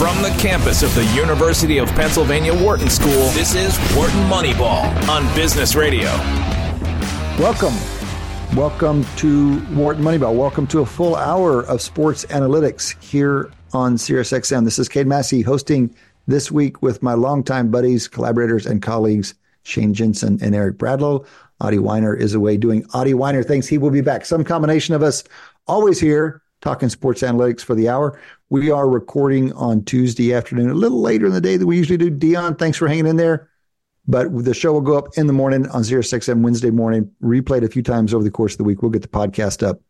From the campus of the University of Pennsylvania Wharton School, this is Wharton Moneyball on Business Radio. Welcome. Welcome to Wharton Moneyball. Welcome to a full hour of sports analytics here on SiriusXM. This is Cade Massey hosting this week with my longtime buddies, collaborators, and colleagues, Shane Jensen and Eric Bradlow. Adi Wyner is away doing Adi Wyner things. He will be back. Some combination of us always here talking sports analytics for the hour. We are recording on Tuesday afternoon, a little later in the day than we usually do. Dion, thanks for hanging in there. But the show will go up in the morning on Sirius XM Wednesday morning, replayed a few times over the course of the week. We'll get the podcast up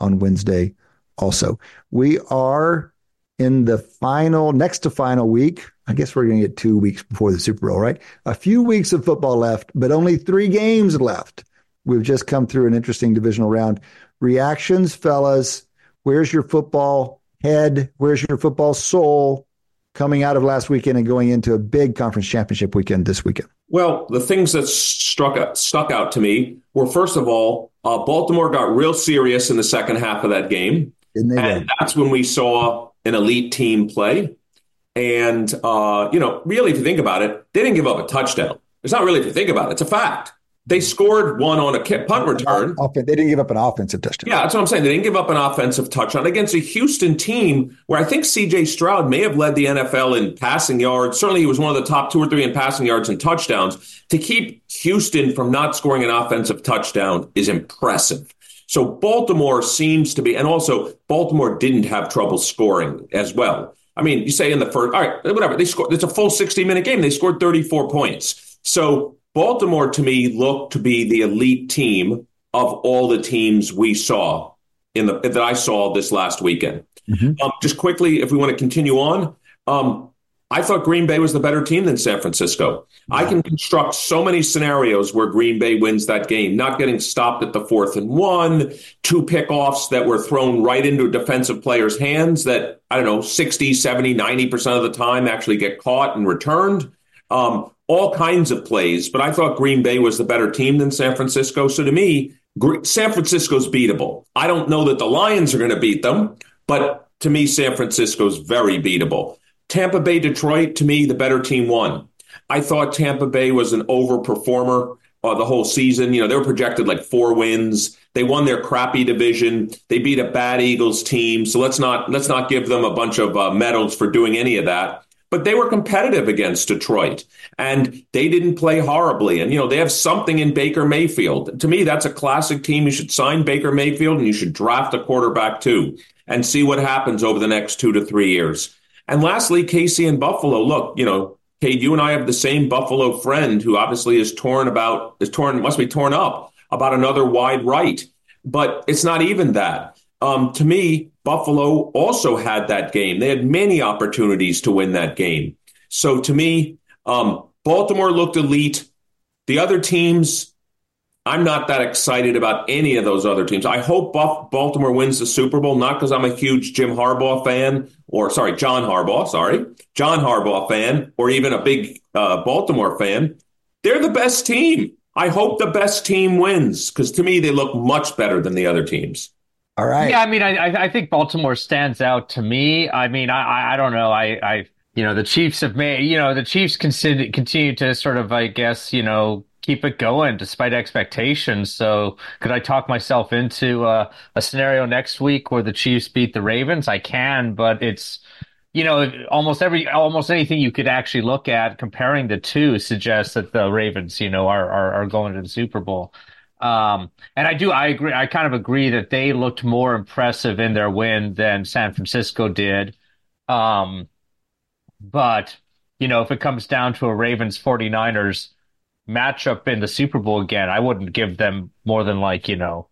on Wednesday also. We are in the final, next to final week. I guess we're going to get two weeks before the Super Bowl, right? A few weeks of football left, but only three games left. We've just come through an interesting divisional round. Reactions, fellas. Where's your football head? Where's your football soul coming out of last weekend and going into a big conference championship weekend this weekend? Well, the things that struck stuck out to me were first of all, uh, Baltimore got real serious in the second half of that game, and that's when we saw an elite team play. And uh, you know, really, if you think about it, they didn't give up a touchdown. It's not really if you think about it; it's a fact. They scored one on a punt return. They didn't give up an offensive touchdown. Yeah, that's what I'm saying. They didn't give up an offensive touchdown against a Houston team where I think CJ Stroud may have led the NFL in passing yards. Certainly, he was one of the top two or three in passing yards and touchdowns. To keep Houston from not scoring an offensive touchdown is impressive. So Baltimore seems to be, and also Baltimore didn't have trouble scoring as well. I mean, you say in the first, all right, whatever. They scored. It's a full 60 minute game. They scored 34 points. So Baltimore to me looked to be the elite team of all the teams we saw in the that I saw this last weekend. Mm-hmm. Um, just quickly, if we want to continue on, um, I thought Green Bay was the better team than San Francisco. I can construct so many scenarios where Green Bay wins that game, not getting stopped at the fourth and one, two pickoffs that were thrown right into a defensive player's hands that, I don't know, 60, 70, 90% of the time actually get caught and returned. Um, all kinds of plays, but I thought Green Bay was the better team than San Francisco. So to me, San Francisco's beatable. I don't know that the Lions are going to beat them, but to me, San Francisco's very beatable. Tampa Bay, Detroit, to me, the better team won. I thought Tampa Bay was an overperformer uh, the whole season. You know, they were projected like four wins. They won their crappy division. They beat a bad Eagles team. So let's not let's not give them a bunch of uh, medals for doing any of that. But they were competitive against Detroit, and they didn't play horribly. And you know, they have something in Baker Mayfield. To me, that's a classic team. You should sign Baker Mayfield, and you should draft a quarterback too, and see what happens over the next two to three years. And lastly, Casey and Buffalo. Look, you know, Cade, you and I have the same Buffalo friend who obviously is torn about, is torn, must be torn up about another wide right. But it's not even that. Um, to me, Buffalo also had that game. They had many opportunities to win that game. So to me, um, Baltimore looked elite. The other teams, I'm not that excited about any of those other teams. I hope Buff- Baltimore wins the Super Bowl, not because I'm a huge Jim Harbaugh fan, or sorry, John Harbaugh, sorry, John Harbaugh fan, or even a big uh, Baltimore fan. They're the best team. I hope the best team wins because to me, they look much better than the other teams. All right. Yeah, I mean, I I think Baltimore stands out to me. I mean, I I don't know. I I you know the Chiefs have made you know the Chiefs continue to sort of I guess you know keep it going despite expectations. So could I talk myself into uh, a scenario next week where the Chiefs beat the Ravens? I can, but it's you know almost every almost anything you could actually look at comparing the two suggests that the Ravens you know are are, are going to the Super Bowl. Um, and I do, I agree. I kind of agree that they looked more impressive in their win than San Francisco did. Um, but, you know, if it comes down to a Ravens 49ers matchup in the Super Bowl again, I wouldn't give them more than like, you know,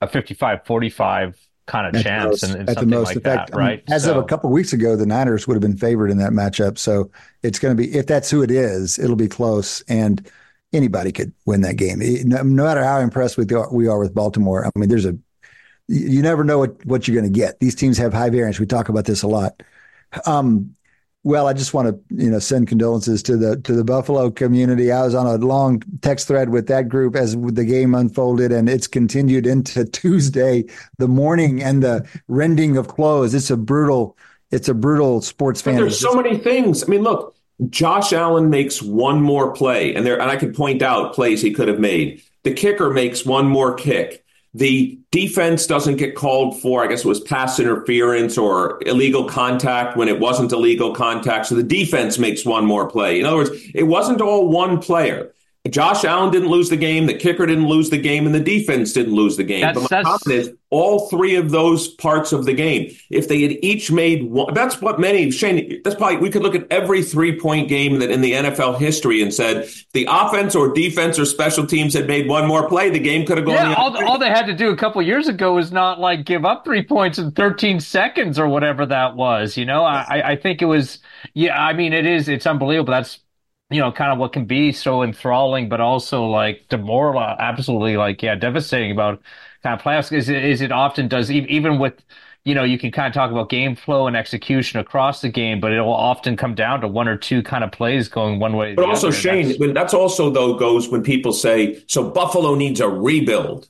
a 55 45 kind of at chance and, at the most. Like effect, that, right? I mean, as so, of a couple of weeks ago, the Niners would have been favored in that matchup. So it's going to be, if that's who it is, it'll be close. And anybody could win that game. No, no matter how impressed with the, we are with Baltimore, I mean, there's a, you never know what, what you're going to get. These teams have high variance. We talk about this a lot. Um, well, I just want to you know send condolences to the to the Buffalo community. I was on a long text thread with that group as the game unfolded, and it's continued into Tuesday, the morning and the rending of clothes. It's a brutal it's a brutal sports fan. There's so many things. I mean, look, Josh Allen makes one more play, and there, and I could point out plays he could have made. The kicker makes one more kick. The defense doesn't get called for, I guess it was pass interference or illegal contact when it wasn't illegal contact. So the defense makes one more play. In other words, it wasn't all one player. Josh Allen didn't lose the game, the kicker didn't lose the game, and the defense didn't lose the game. That's, but my is all three of those parts of the game. If they had each made one, that's what many Shane. That's probably we could look at every three point game that in the NFL history and said the offense or defense or special teams had made one more play, the game could have gone. Yeah, all, all, they had to do a couple years ago was not like give up three points in 13 seconds or whatever that was. You know, I, I think it was. Yeah, I mean, it is. It's unbelievable. That's you know, kind of what can be so enthralling, but also like demoralizing, absolutely like, yeah, devastating about kind of playoffs is it, is it often does, even with, you know, you can kind of talk about game flow and execution across the game, but it will often come down to one or two kind of plays going one way. But also, other, Shane, that's, that's also though goes when people say, so Buffalo needs a rebuild.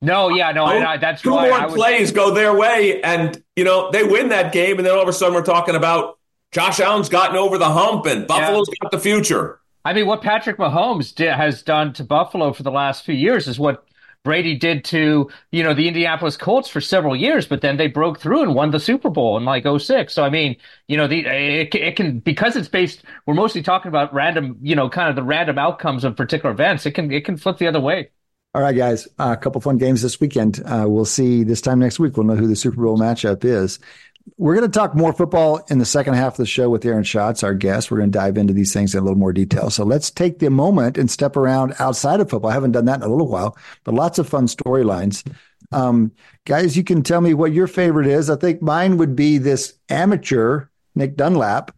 No, yeah, no, I, I, that's two more plays go their way, and you know they win that game, and then all of a sudden we're talking about Josh Allen's gotten over the hump and Buffalo's yeah. got the future. I mean, what Patrick Mahomes did, has done to Buffalo for the last few years is what Brady did to, you know, the Indianapolis Colts for several years, but then they broke through and won the Super Bowl in like 06. So, I mean, you know, the, it, it can, because it's based, we're mostly talking about random, you know, kind of the random outcomes of particular events. It can, it can flip the other way. All right, guys, uh, a couple fun games this weekend. Uh, we'll see this time next week. We'll know who the Super Bowl matchup is. We're going to talk more football in the second half of the show with Aaron Schatz, our guest. We're going to dive into these things in a little more detail. So let's take the moment and step around outside of football. I haven't done that in a little while, but lots of fun storylines. Um, guys, you can tell me what your favorite is. I think mine would be this amateur, Nick Dunlap,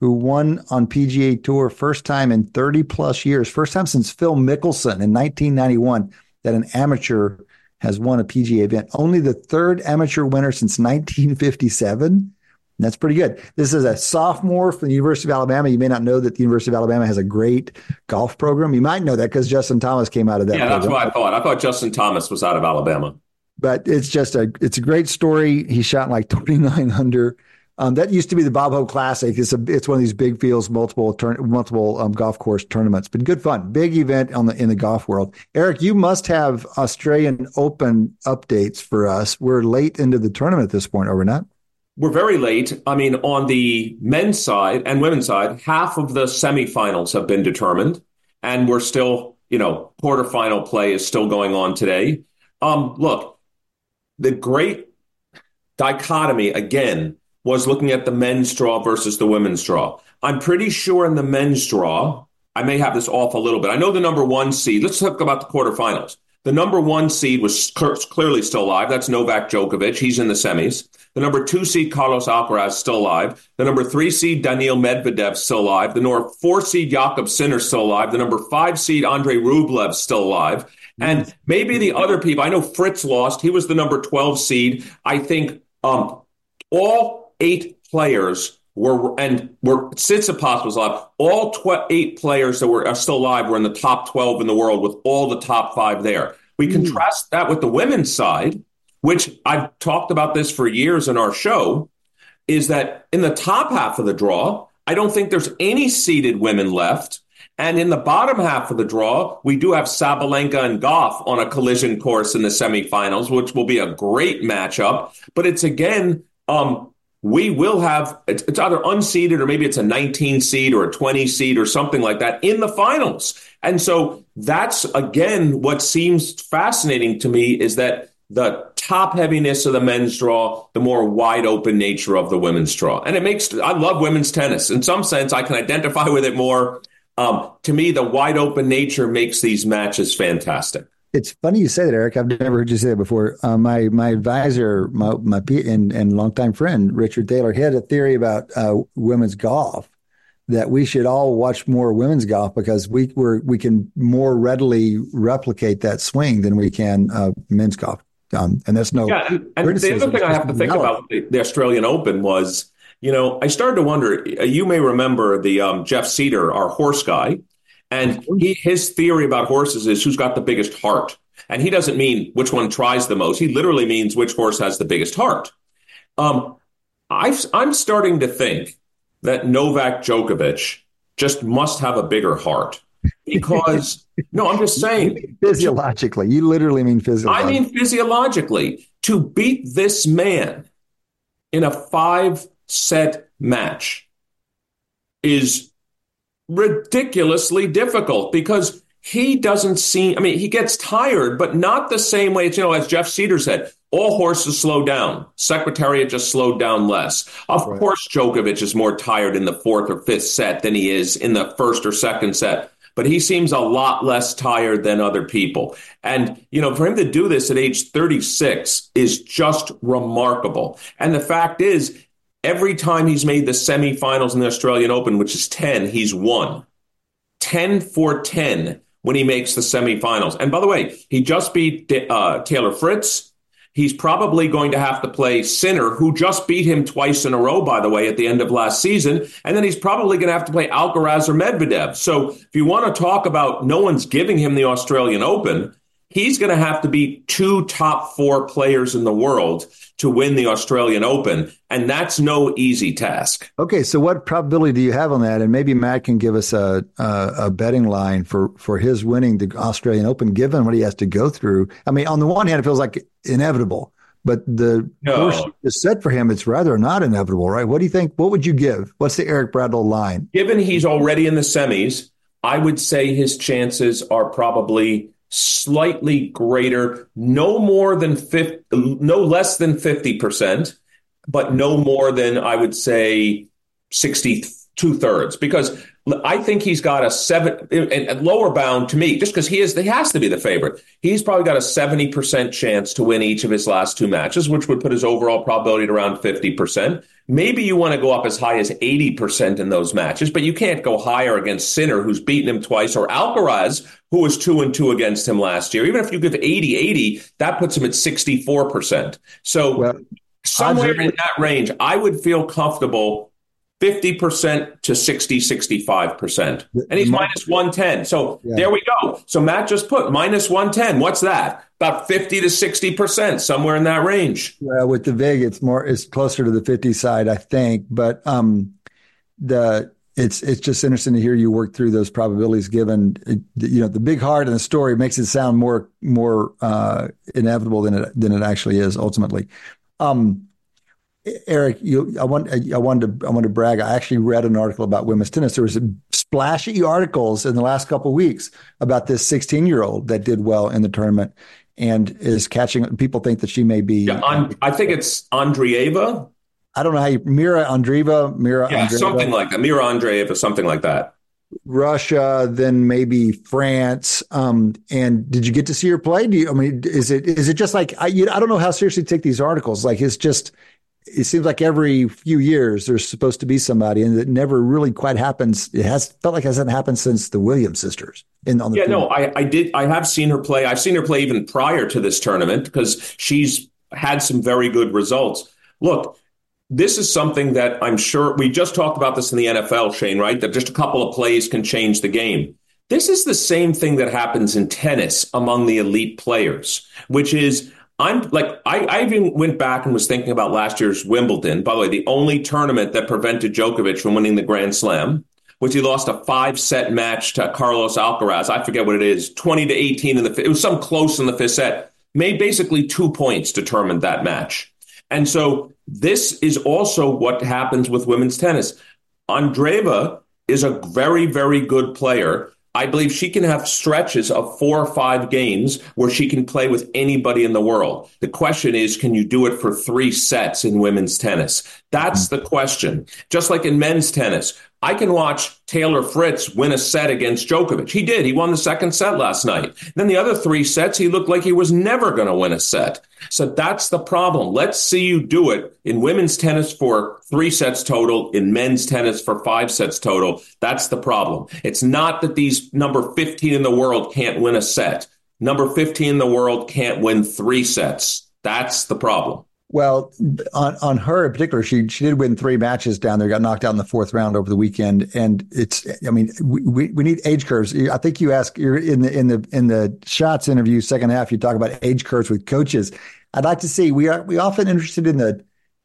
who won on PGA Tour first time in 30 plus years, first time since Phil Mickelson in 1991 that an amateur has won a PGA event. Only the third amateur winner since 1957. That's pretty good. This is a sophomore from the University of Alabama. You may not know that the University of Alabama has a great golf program. You might know that because Justin Thomas came out of that. Yeah, program. that's what I thought. I thought Justin Thomas was out of Alabama. But it's just a it's a great story. He shot like 29 under. Um, that used to be the Bob Hope Classic. It's a it's one of these big fields, multiple turn, multiple um, golf course tournaments. But good fun, big event on the in the golf world. Eric, you must have Australian Open updates for us. We're late into the tournament at this point, are we not? We're very late. I mean, on the men's side and women's side, half of the semifinals have been determined, and we're still, you know, quarterfinal play is still going on today. Um, look, the great dichotomy again was looking at the men's draw versus the women's draw. I'm pretty sure in the men's draw, I may have this off a little bit. I know the number one seed. Let's talk about the quarterfinals. The number one seed was clearly still alive. That's Novak Djokovic. He's in the semis. The number two seed, Carlos Alcaraz, still alive. The number three seed, Daniil Medvedev, still alive. The number four seed, Jannik Sinner, still alive. The number five seed, Andrei Rublev, still alive. And maybe the other people, I know Fritz lost. He was the number 12 seed. I think um, all eight players were and were Tsitsipas was alive. All tw- eight players that were are still alive were in the top twelve in the world, with all the top five there. We mm. contrast that with the women's side, which I've talked about this for years in our show, is that in the top half of the draw, I don't think there's any seeded women left. And in the bottom half of the draw, we do have Sabalenka and Gauff on a collision course in the semifinals, which will be a great matchup. But it's again um, we will have it's, either unseeded or maybe it's a 19 seed or a 20 seed or something like that in the finals. And so that's again what seems fascinating to me is that the top heaviness of the men's draw, the more wide open nature of the women's draw. And it makes I love women's tennis. In some sense, I can identify with it more. Um, to me, the wide open nature makes these matches fantastic it's funny you say that, Eric. I've never heard you say that before. Uh, my my advisor, my my and and longtime friend Richard Thaler, he had a theory about uh, women's golf that we should all watch more women's golf because we we we can more readily replicate that swing than we can uh, men's golf. Um, and that's no. Yeah, and, and the other thing I have to think about the, the, Australian Open was, you know, I started to wonder. You may remember the um, Jeff Seder, our horse guy and he, his theory about horses is who's got the biggest heart. And he doesn't mean which one tries the most. He literally means which horse has the biggest heart. Um, i am starting to think that Novak Djokovic just must have a bigger heart because no, I'm just saying physiologically. You literally mean physiologically. I mean physiologically to beat this man in a five set match is ridiculously difficult because he doesn't seem, I mean, he gets tired, but not the same way, you know, as Jeff Seder said, all horses slow down. Secretariat just slowed down less. Of right. course, Djokovic is more tired in the fourth or fifth set than he is in the first or second set, but he seems a lot less tired than other people. And, you know, for him to do this at age 36 is just remarkable. And the fact is, every time he's made the semifinals in the Australian Open, which is 10, he's won. 10 for 10 when he makes the semifinals. And by the way, he just beat uh, Taylor Fritz. He's probably going to have to play Sinner, who just beat him twice in a row, by the way, at the end of last season. And then he's probably going to have to play Alcaraz or Medvedev. So if you want to talk about no one's giving him the Australian Open, he's going to have to beat two top four players in the world to win the Australian Open. And that's no easy task. Okay. So what probability do you have on that? And maybe Matt can give us a, a, a betting line for, for his winning the Australian Open, given what he has to go through. I mean, on the one hand, it feels like inevitable. But the no. course is set for him. It's rather not inevitable, right? What do you think? What would you give? What's the Eric Bradlow line? Given he's already in the semis, I would say his chances are probably slightly greater, no more than 50, no less than 50%, but no more than I would say 62 thirds because I think he's got a seven and lower bound to me, just because he is, he has to be the favorite. He's probably got a 70% chance to win each of his last two matches, which would put his overall probability at around 50%. Maybe you want to go up as high as 80% in those matches, but you can't go higher against Sinner, who's beaten him twice, or Alcaraz, who was two and two against him last year. Even if you give 80 80, that puts him at 64%. So well, somewhere in that range, I would feel comfortable 50% to 60, 65%. And he's minus 110. So yeah. there we go. So Matt just put minus 110. What's that? About 50 to 60%, somewhere in that range. Well, with the VIG, it's more, it's closer to the 50 side, I think. But um, the, it's it's just interesting to hear you work through those probabilities given you know the big heart and the story makes it sound more more uh, inevitable than it than it actually is ultimately um, Eric, you, I want, I wanted to, I wanted to brag. I actually read an article about women's tennis. There was splashy articles in the last couple of weeks about this 16 year old that did well in the tournament and is catching. People think that she may be. Yeah, on, I think it's Andreeva. I don't know how you Mira Andreeva, Mira, yeah, Andreeva. something like that. Mira Andreeva, something like that. Russia, then maybe France. Um, and did you get to see her play? Do you, I mean, is it is it just like I? You, I don't know how seriously to take these articles. Like it's just it seems like every few years there's supposed to be somebody, and it never really quite happens. It has felt like it hasn't happened since the Williams sisters. In on the yeah, no, I, I did. I have seen her play. I've seen her play even prior to this tournament because she's had some very good results. Look, this is something that I'm sure we just talked about this in the NFL, Shane. Right, that just a couple of plays can change the game. This is the same thing that happens in tennis among the elite players, which is I'm like I, I even went back and was thinking about last year's Wimbledon. By the way, the only tournament that prevented Djokovic from winning the Grand Slam was he lost a five set match to Carlos Alcaraz. I forget what it is, twenty to eighteen in the. It was some close in the fifth set. Made basically two points determined that match, and so this is also what happens with women's tennis. Andreeva is a very very good player I believe she can have stretches of four or five games where she can play with anybody in the world. The question is, can you do it for three sets in women's tennis? That's hmm. the question. Just like in men's tennis, I can watch Taylor Fritz win a set against Djokovic. He did. He won the second set last night. Then the other three sets, he looked like he was never going to win a set. So that's the problem. Let's see you do it in women's tennis for three sets total, in men's tennis for five sets total. That's the problem. It's not that these number 15 in the world can't win a set. Number 15 in the world can't win three sets. That's the problem. Well, on, on her in particular, she she did win three matches down there. Got knocked out in the fourth round over the weekend, and it's. I mean, we, we need age curves. I think you ask you're in the in the in the Schatz interview second half. You talk about age curves with coaches. I'd like to see. We are we often interested in the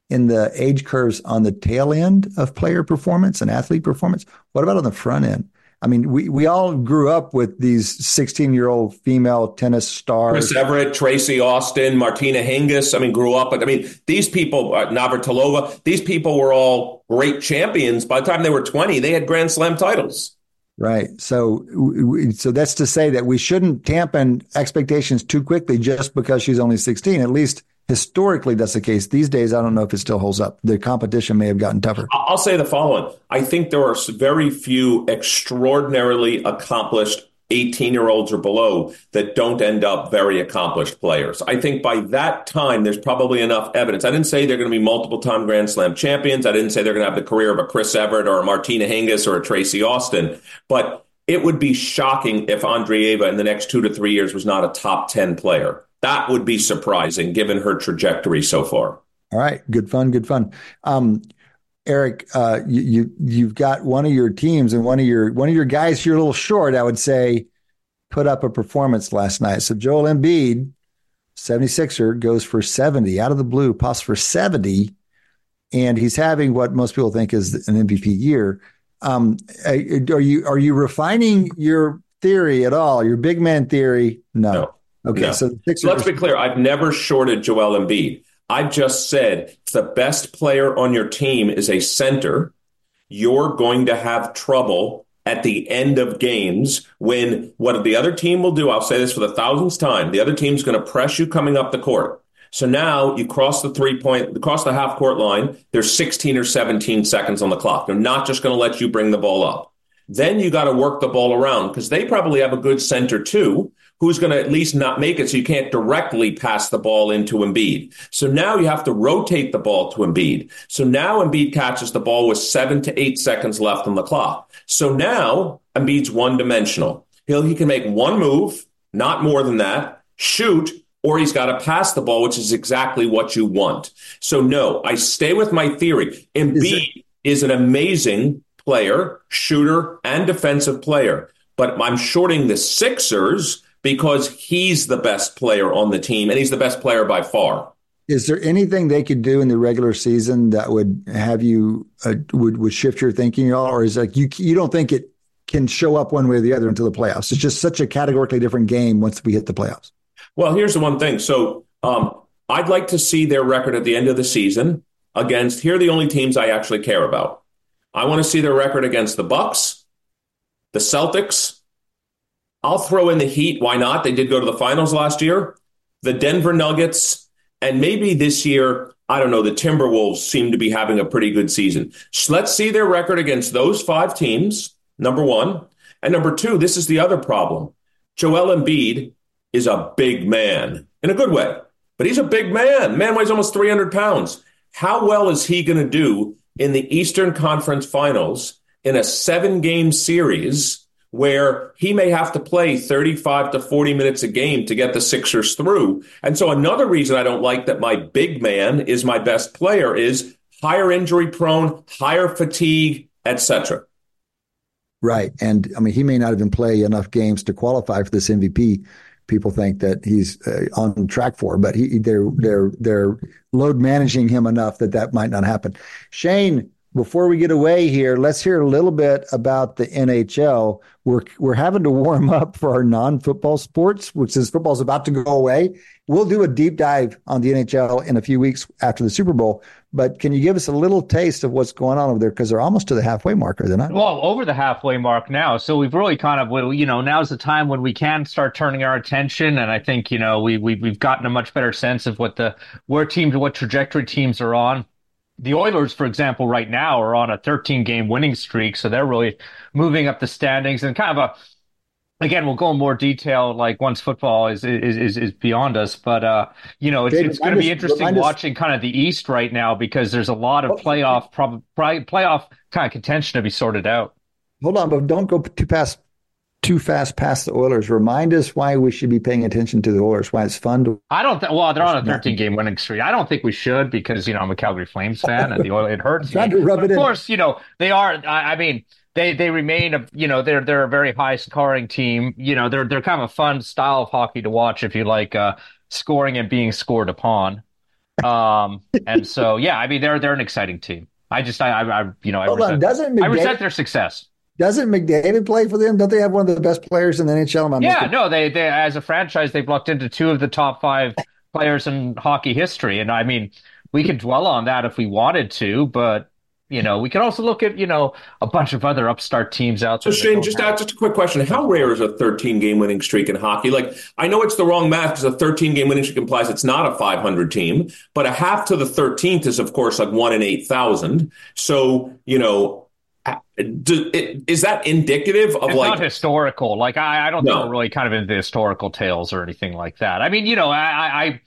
in the age curves on the tail end of player performance and athlete performance. What about on the front end? I mean, we, we all grew up with these 16 year old female tennis stars. Chris Evert, Tracy Austin, Martina Hingis. I mean, grew up. I mean, these people, uh, Navratilova, these people were all great champions. By the time they were 20, they had Grand Slam titles. Right. So, so that's to say that we shouldn't dampen expectations too quickly just because she's only 16. At least historically, that's the case. These days, I don't know if it still holds up. The competition may have gotten tougher. I'll say the following I think there are very few extraordinarily accomplished 18 year olds or below that don't end up very accomplished players. I think by that time, there's probably enough evidence. I didn't say they're going to be multiple time Grand Slam champions. I didn't say they're going to have the career of a Chris Evert or a Martina Hingis or a Tracy Austin, but it would be shocking if Andreeva in the next two to three years was not a top 10 player. That would be surprising given her trajectory so far. All right. Good fun. Good fun. Um, Eric, uh, you, you have got one of your teams and one of your one of your guys here a little short. I would say put up a performance last night. So Joel Embiid, 76er, goes for 70 out of the blue, pops for 70, and he's having what most people think is an MVP year. Um, are you are you refining your theory at all? Your big man theory? No. no. Okay, no. so, so let's be clear. I've never shorted Joel Embiid. I've just said the best player on your team is a center, you're going to have trouble at the end of games when what the other team will do, I'll say this for the thousandth time, the other team's going to press you coming up the court. So now you cross the three point, cross the half court line. There's 16 or 17 seconds on the clock. They're not just going to let you bring the ball up. Then you got to work the ball around because they probably have a good center too who's going to at least not make it so you can't directly pass the ball into Embiid. So now you have to rotate the ball to Embiid. So now Embiid catches the ball with seven to eight seconds left on the clock. So now Embiid's one dimensional. He'll, he can make one move, not more than that, shoot, or he's got to pass the ball, which is exactly what you want. So no, I stay with my theory. Embiid is, is an amazing player, shooter, and defensive player. But I'm shorting the Sixers because he's the best player on the team and he's the best player by far. Is there anything they could do in the regular season that would have you uh, would would shift your thinking at all, or is it like you you don't think it can show up one way or the other until the playoffs? It's just such a categorically different game once we hit the playoffs. Well, here's the one thing. So um, I'd like to see their record at the end of the season against. Here are the only teams I actually care about. I want to see their record against the Bucks, the Celtics, I'll throw in the Heat. Why not? They did go to the finals last year. The Denver Nuggets, and maybe this year, I don't know, the Timberwolves seem to be having a pretty good season. So let's see their record against those five teams, number one. And number two, this is the other problem. Joel Embiid is a big man in a good way, but he's a big man. Man weighs almost 300 pounds. How well is he going to do in the Eastern Conference Finals in a seven game series? Where he may have to play 35 to 40 minutes a game to get the Sixers through. And so another reason I don't like that my big man is my best player is higher injury prone, higher fatigue, etc. Right. And I mean, he may not even play enough games to qualify for this MVP. People think that he's uh, on track for, but he, they're they're they're load managing him enough that that might not happen. Shane, before we get away here, let's hear a little bit about the NHL. We're we're having to warm up for our non-football sports, which is football's about to go away. We'll do a deep dive on the NHL in a few weeks after the Super Bowl. But can you give us a little taste of what's going on over there? Because they're almost to the halfway mark, are not? Well, over the halfway mark now. So we've really kind of, you know, now's the time when we can start turning our attention. And I think, you know, we, we we've gotten a much better sense of what the where teams, what trajectory teams are on the Oilers, for example, right now are on a 13 game winning streak. So they're really moving up the standings and kind of a, again, we'll go in more detail like once football is is is, is beyond us. But uh, you know, it's, it's going to be interesting watching kind of the East right now because there's a lot of playoff prob- playoff kind of contention to be sorted out. Hold on, but don't go too past too fast past the Oilers. Remind us why we should be paying attention to the Oilers. Why it's fun to. I don't. think. well, they're on a 13 game winning streak. I don't think we should because you know I'm a Calgary Flames fan and the oil it hurts. trying to rub but it of in. course, you know they are. I, I, mean. They, they remain a you know they're they're a very high scoring team you know they're they're kind of a fun style of hockey to watch if you like uh, scoring and being scored upon Um, and so yeah, I mean they're they're an exciting team. I just I I, you know I Hold resent, on, doesn't McDavid, I resent their success. Doesn't McDavid play for them? Don't they have one of the best players in the NHL? I'm yeah, no, they they as a franchise they've lucked into two of the top five players in hockey history, and I mean we could dwell on that if we wanted to, but you know, we could also look at, you know, a bunch of other upstart teams out there. So Shane, just have... just a quick question. How rare is a 13 game winning streak in hockey? Like, I know it's the wrong math because a 13 game winning streak implies it's not a 500 team, but a half to the 13th is, of course, like one in 8,000. So, you know, is that indicative of it's like not historical? Like, I, I don't no. think we're really kind of into the historical tales or anything like that. I mean, you know, I, I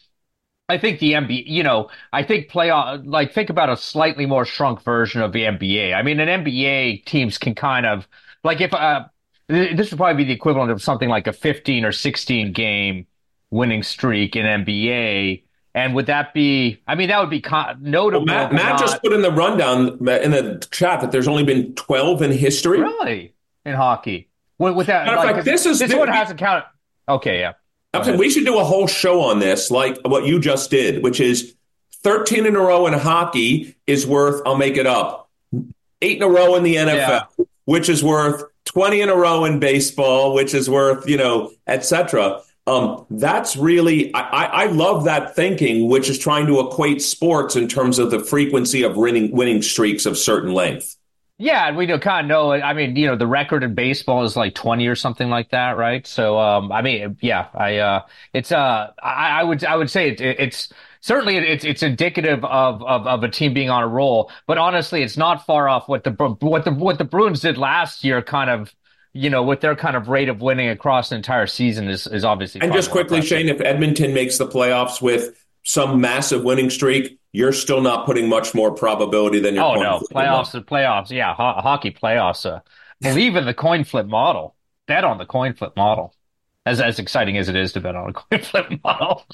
I think the NBA, you know, I think playoff, like think about a slightly more shrunk version of the NBA. I mean, an NBA teams can kind of like if uh, this would probably be the equivalent of something like a 15 or 16 game winning streak in NBA. And would that be? I mean, that would be con- notable. Well, Matt, Matt just put in the rundown in the chat that there's only been 12 in history. Really, in hockey. With, with that, like, fact, this is this one hasn't counted. Okay, yeah. I'm saying we should do a whole show on this, like what you just did, which is 13 in a row in hockey is worth, I'll make it up, eight in a row in the NFL, yeah. which is worth 20 in a row in baseball, which is worth, you know, etc. Um, that's really, I, I love that thinking, which is trying to equate sports in terms of the frequency of winning, winning streaks of certain length. Yeah, and we do kind of know. I mean, you know, the record in baseball is like twenty or something like that, right? So, um, I mean, yeah, I, uh, it's, uh, I, I would, I would say it, it, it's certainly it's it's indicative of, of of a team being on a roll. But honestly, it's not far off what the what the what the Bruins did last year, kind of. You know, with their kind of rate of winning across the entire season is is obviously. And just quickly, Shane, if Edmonton makes the playoffs with some massive winning streak, you're still not putting much more probability than your. Oh no, playoffs are playoffs. Yeah, ho- hockey playoffs. Uh, believe in the coin flip model. Bet on the coin flip model as as exciting as it is to bet on a coin flip model.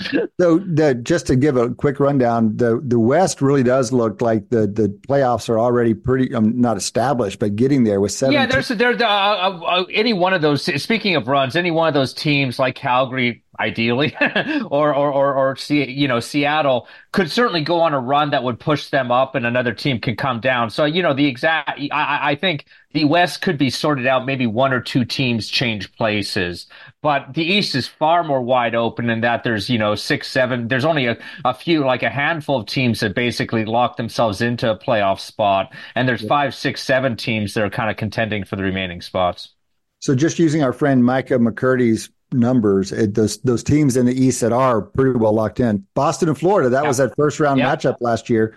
so, the, just to give a quick rundown, the the West really does look like the the playoffs are already pretty um, not established, but getting there with seven. Yeah, there's there's uh, uh, uh, any one of those. Speaking of runs, any one of those teams like Calgary, ideally, or or or, or see, you know Seattle could certainly go on a run that would push them up, and another team can come down. So you know the exact. I, I think the West could be sorted out. Maybe one or two teams change places, but the East is far more wide open in that there's, you know, six, seven, there's only a, a few, like a handful of teams that basically lock themselves into a playoff spot. And there's five, six, seven teams that are kind of contending for the remaining spots. So just using our friend Micah McCurdy's numbers, it, those those teams in the East that are pretty well locked in. Boston and Florida, that yeah. was that first round yeah. matchup last year,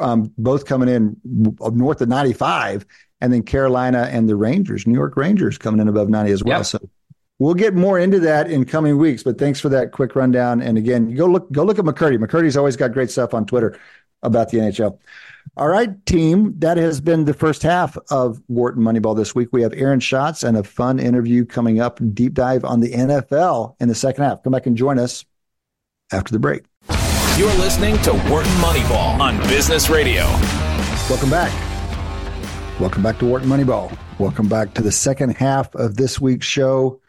um, both coming in north of 95 and then Carolina and the Rangers, New York Rangers coming in above 90 as well. Yep. So we'll get more into that in coming weeks, but thanks for that quick rundown. And again, go look go look at McCurdy. McCurdy's always got great stuff on Twitter about the NHL. All right, team, that has been the first half of Wharton Moneyball this week. We have Aaron Schatz and a fun interview coming up, deep dive on the NFL in the second half. Come back and join us after the break. You're listening to Wharton Moneyball on Business Radio. Welcome back. Welcome back to Wharton Moneyball. Welcome back to the second half of this week's show.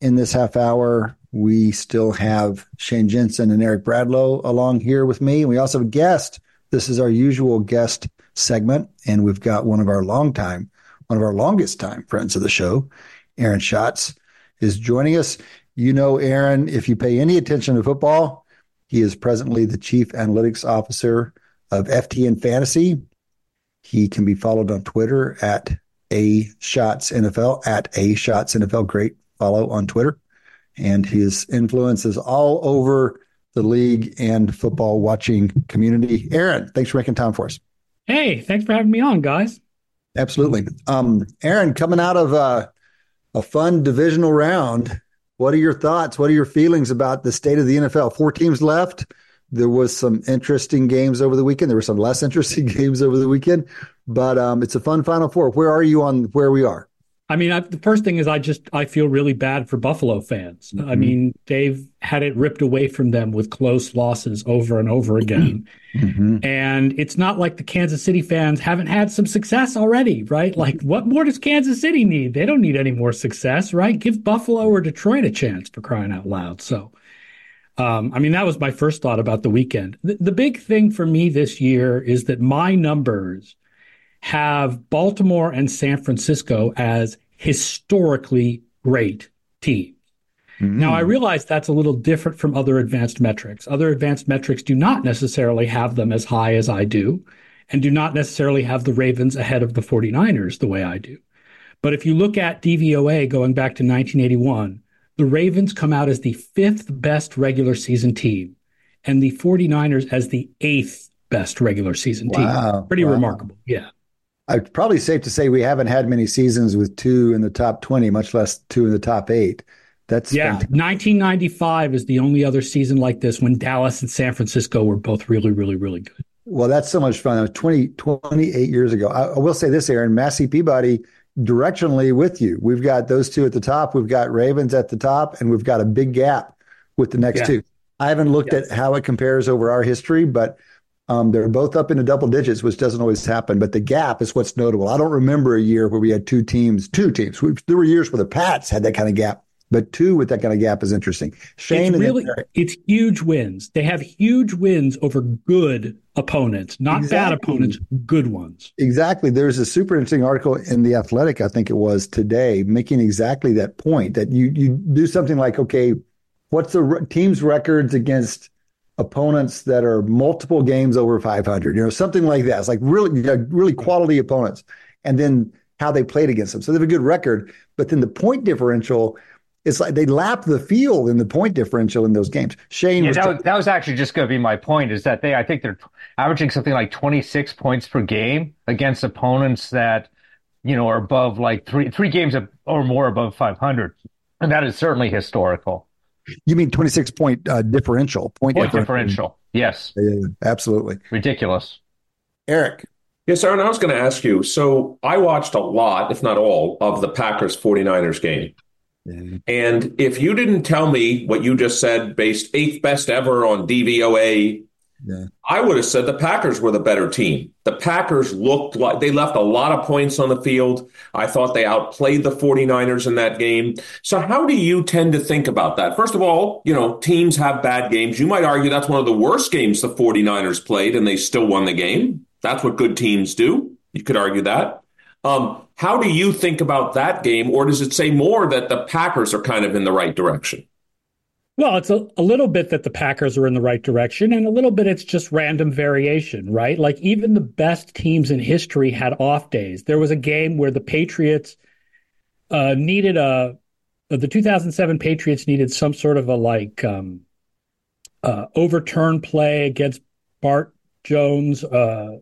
In this half hour, we still have Shane Jensen and Eric Bradlow along here with me. We also have a guest. This is our usual guest segment, and we've got one of our long time, one of our longest time friends of the show, Aaron Schatz, is joining us. You know, Aaron, if you pay any attention to football, he is presently the chief analytics officer of FTN Fantasy, he can be followed on Twitter at a Schatz NFL at a Schatz NFL. Great follow on Twitter, and his influence is all over the league and football watching community. Aaron, thanks for making time for us. Hey, thanks for having me on, guys. Absolutely, um, Aaron. Coming out of uh, a fun divisional round, what are your thoughts? What are your feelings about the state of the NFL? Four teams left there was some interesting games over the weekend. There were some less interesting games over the weekend, but um, it's a fun Final Four. Where are you on where we are? I mean, I, the first thing is I just I feel really bad for Buffalo fans. Mm-hmm. I mean, they've had it ripped away from them with close losses over and over again, mm-hmm. and it's not like the Kansas City fans haven't had some success already, right? Like, what more does Kansas City need? They don't need any more success, right? Give Buffalo or Detroit a chance for crying out loud. So Um, I mean, that was my first thought about the weekend. The, the big thing for me this year is that my numbers have Baltimore and San Francisco as historically great teams. Mm-hmm. Now, I realize that's a little different from other advanced metrics. Other advanced metrics do not necessarily have them as high as I do, and do not necessarily have the Ravens ahead of the 49ers the way I do. But if you look at DVOA going back to 1981, the Ravens come out as the fifth best regular season team and the 49ers as the eighth best regular season wow. team. Pretty wow. remarkable. Yeah. I'd probably safe to say we haven't had many seasons with two in the top 20, much less two in the top eight. That's yeah. Fantastic. 1995 is the only other season like this when Dallas and San Francisco were both really, really, really good. Well, that's so much fun. 20, 28 years ago. I, I will say this, Aaron, Massey Peabody directionally with you. We've got those two at the top. We've got Ravens at the top, and we've got a big gap with the next yeah. two. I haven't looked at how it compares over our history, but um, they're both up into double digits, which doesn't always happen. But the gap is what's notable. I don't remember a year where we had two teams, two teams. There were years where the Pats had that kind of gap but two with that kind of gap is interesting. Shane, it's really, it's huge wins. They have huge wins over good opponents, not exactly. bad opponents, good ones. Exactly. There's a super interesting article in the Athletic, I think it was today, making exactly that point that you you do something like, okay, what's the re- team's records against opponents that are multiple games over 500? You know, something like that. It's like really, really quality opponents, and then how they played against them. So they have a good record, but then the point differential it's like they lap the field in the point differential in those games. Shane, yeah, was that, was, that was actually just going to be my point. Is that they? I think they're averaging something like 26 points per game against opponents that you know are above like three three games or more above 500, and that is certainly historical. You mean 26 point uh, differential? Point, point differential. differential. Yes. Yeah, absolutely. Ridiculous. Eric. Yes, Aaron, I was going to ask you. So I watched a lot, if not all, of the Packers 49ers game. And if you didn't tell me what you just said, based eighth best ever on DVOA, yeah. I would have said the Packers were the better team. The Packers looked like they left a lot of points on the field. I thought they outplayed the 49ers in that game. So, how do you tend to think about that? First of all, you know, teams have bad games. You might argue that's one of the worst games the 49ers played and they still won the game. That's what good teams do. You could argue that. Um, how do you think about that game, or does it say more that the Packers are kind of in the right direction? Well, it's a, a little bit that the Packers are in the right direction, and a little bit it's just random variation, right? Like even the best teams in history had off days. There was a game where the Patriots uh, needed a the 2007 Patriots needed some sort of a like um, uh, overturn play against Bart Jones uh,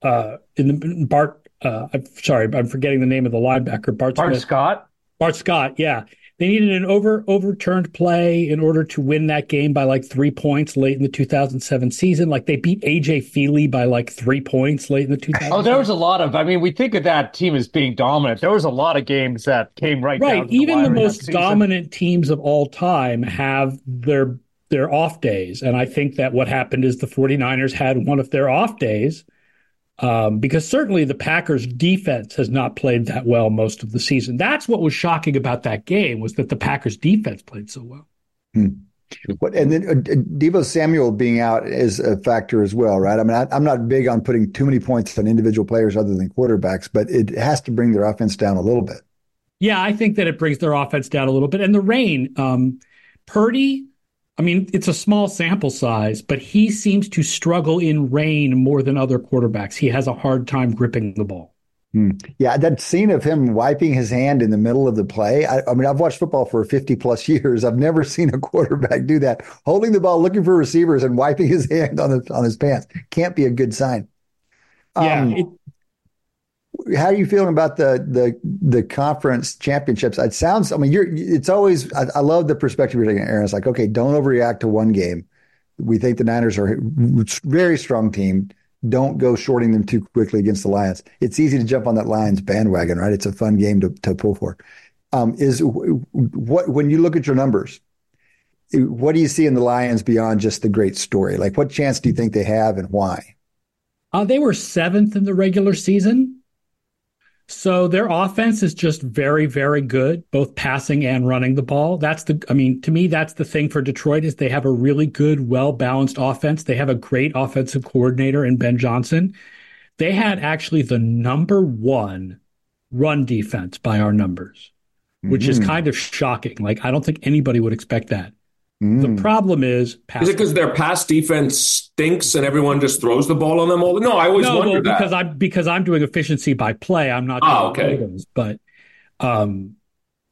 uh, in the Bart uh, I'm sorry, I'm forgetting the name of the linebacker. Bart, Bart Scott. Bart Scott, yeah. They needed an over overturned play in order to win that game by like three points late in the 2007 season. Like they beat AJ Feeley by like three points late in the 2000. Oh, there was a lot of. I mean, we think of that team as being dominant. There was a lot of games that came right. Right. Even the, the most dominant teams of all time have their their off days, and I think that what happened is the 49ers had one of their off days um, because certainly the Packers defense has not played that well most of the season. That's what was shocking about that game was that the Packers defense played so well. Hmm. What, and then uh, Samuel being out is a factor as well, right? I mean, I, am not big on putting too many points on individual players other than quarterbacks, but it has to bring their offense down a little bit. Yeah, I think that it brings their offense down a little bit. And the rain, um, Purdy I mean, it's a small sample size, but he seems to struggle in rain more than other quarterbacks. He has a hard time gripping the ball. Hmm. Yeah, that scene of him wiping his hand in the middle of the play. I, I, mean, I've watched football for 50 plus years. I've never seen a quarterback do that, holding the ball, looking for receivers, and wiping his hand on, the, on his pants. Can't be a good sign. Yeah, um, it, how are you feeling about the the the conference championships? It sounds. I mean, you're. It's always. I, I love the perspective you're taking, Aaron. It's like, okay, don't overreact to one game. We think the Niners are a very strong team. Don't go shorting them too quickly against the Lions. It's easy to jump on that Lions bandwagon, right? It's a fun game to to pull for. Um, is what when you look at your numbers, what do you see in the Lions beyond just the great story? Like, what chance do you think they have, and why? Uh, they were seventh in the regular season So their offense is just very, very good, both passing and running the ball. That's the, I mean, to me, that's the thing for Detroit is they have a really good, well balanced offense. They have a great offensive coordinator in Ben Johnson. They had actually the number one run defense by our numbers, which mm-hmm. is kind of shocking. Like, I don't think anybody would expect that. Mm. The problem is, pass is it because their pass defense stinks and everyone just throws the ball on them all? No, I always no, wonder well, because I'm because I'm doing efficiency by play. I'm not. Oh, okay. Items, but um,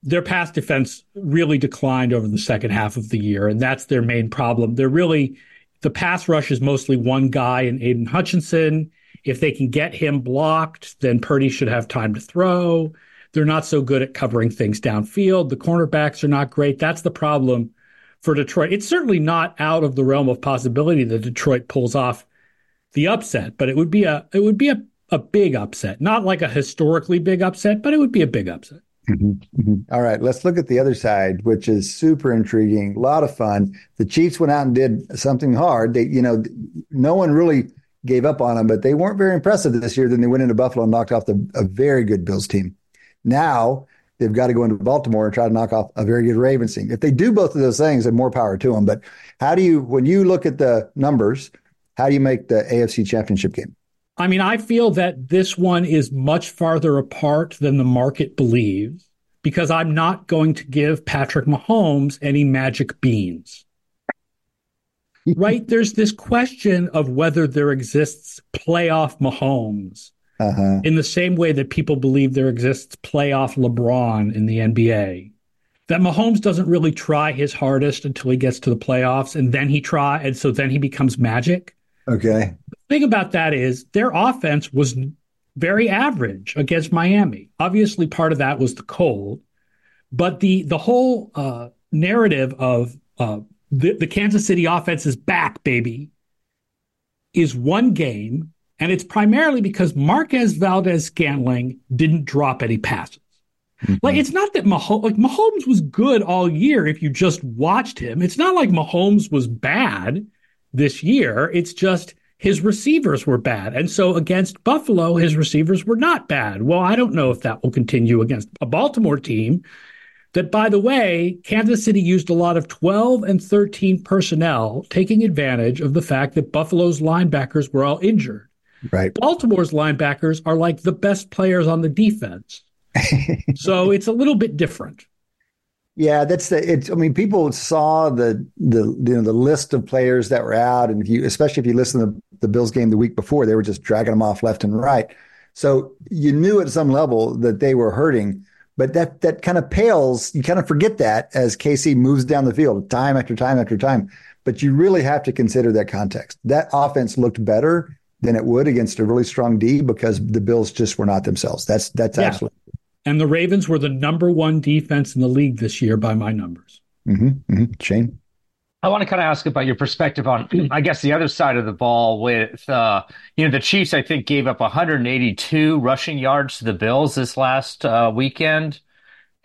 their pass defense really declined over the second half of the year, and that's their main problem. They're really the pass rush is mostly one guy in Aidan Hutchinson. If they can get him blocked, then Purdy should have time to throw. They're not so good at covering things downfield. The cornerbacks are not great. That's the problem for Detroit. It's certainly not out of the realm of possibility that Detroit pulls off the upset, but it would be a it would be a, a big upset. Not like a historically big upset, but it would be a big upset. Mm-hmm, mm-hmm. All right, let's look at the other side, which is super intriguing, a lot of fun. The Chiefs went out and did something hard. They, you know, no one really gave up on them, but they weren't very impressive this year. Then they went into Buffalo and knocked off the, a very good Bills team. Now they've got to go into Baltimore and try to knock off a very good Ravens team. If they do both of those things, then more power to them. But how do you, when you look at the numbers, how do you make the AFC Championship game? I mean, I feel that this one is much farther apart than the market believes because I'm not going to give Patrick Mahomes any magic beans. right? There's this question of whether there exists playoff Mahomes uh-huh. in the same way that people believe there exists playoff LeBron in the NBA. That Mahomes doesn't really try his hardest until he gets to the playoffs, and then he try, and so then he becomes magic. Okay. The thing about that is their offense was very average against Miami. Obviously, part of that was the cold, but the the whole uh, narrative of uh, the, the Kansas City offense is back, baby, is one game and it's primarily because Marquez Valdes Scantling didn't drop any passes. Mm-hmm. Like it's not that Mahomes like Mahomes was good all year if you just watched him. It's not like Mahomes was bad this year. It's just his receivers were bad. And so against Buffalo, his receivers were not bad. Well, I don't know if that will continue against a Baltimore team that, by the way, Kansas City used a lot of 12 and 13 personnel, taking advantage of the fact that Buffalo's linebackers were all injured. Right. Baltimore's linebackers are like the best players on the defense. so it's a little bit different. Yeah, that's the. It's. I mean, people saw the the you know the list of players that were out, and if you, especially if you listen to the Bills game the week before, they were just dragging them off left and right. So you knew at some level that they were hurting, but that that kind of pales. You kind of forget that as KC moves down the field time after time after time. But you really have to consider that context. That offense looked better than it would against a really strong D because the Bills just were not themselves. That's that's yeah. absolutely. And the Ravens were the number one defense in the league this year by my numbers. Mm-hmm, mm-hmm. Shane. I want to kind of ask about your perspective on, I guess, the other side of the ball with, uh, you know, the Chiefs, I think, gave up 182 rushing yards to the Bills this last uh, weekend.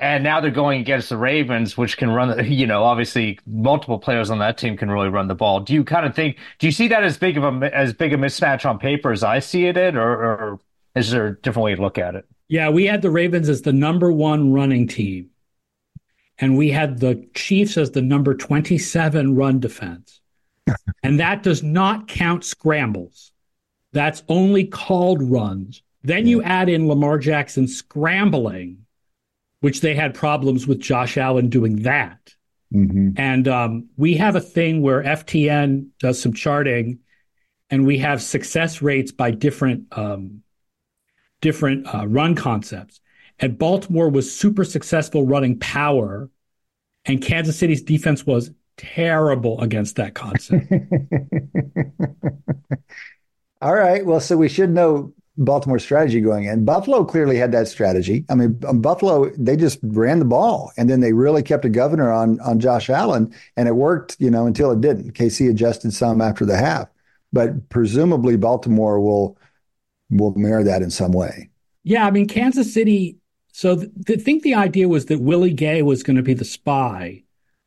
And now they're going against the Ravens, which can run, you know, obviously multiple players on that team can really run the ball. Do you kind of think, do you see that as big of a, as big a mismatch on paper as I see it, or, or is there a different way to look at it? Yeah, we had the Ravens as the number one running team, and we had the Chiefs as the number 27 run defense. and that does not count scrambles. That's only called runs. Then you add in Lamar Jackson scrambling which they had problems with Josh Allen doing that. Mm-hmm. And um, we have a thing where FTN does some charting, and we have success rates by different um, different uh, run concepts. And Baltimore was super successful running power, and Kansas City's defense was terrible against that concept. All right. Well, so we should know Baltimore strategy going in. Buffalo clearly had that strategy. I mean, Buffalo they just ran the ball, and then they really kept a governor on on Josh Allen, and it worked, you know, until it didn't. KC adjusted some after the half, but presumably Baltimore will will mirror that in some way. Yeah, I mean, Kansas City. So th- I think the idea was that Willie Gay was going to be the spy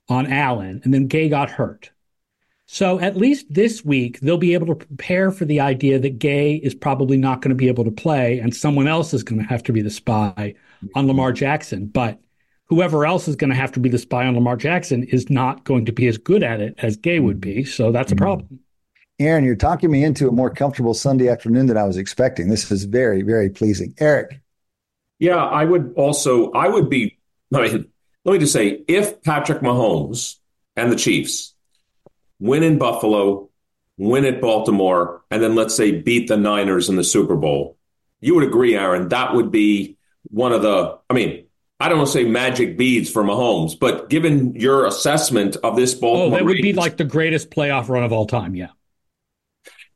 on Allen, and then Gay got hurt. So at least this week, they'll be able to prepare for the idea that Gay is probably not going to be able to play and someone else is going to have to be the spy on Lamar Jackson. But whoever else is going to have to be the spy on Lamar Jackson is not going to be as good at it as Gay would be. So that's a mm-hmm. problem. Aaron, you're talking me into a more comfortable Sunday afternoon than I was expecting. This is very, very pleasing. Eric. Yeah, I would also, I would be, I mean, let me just say, if Patrick Mahomes and the Chiefs win in Buffalo, win at Baltimore, and then let's say beat the Niners in the Super Bowl, you would agree, Aaron, that would be one of the, I mean, I don't want to say magic beads for Mahomes, but given your assessment of this Baltimore, oh, that would be like the greatest playoff run of all time. Yeah.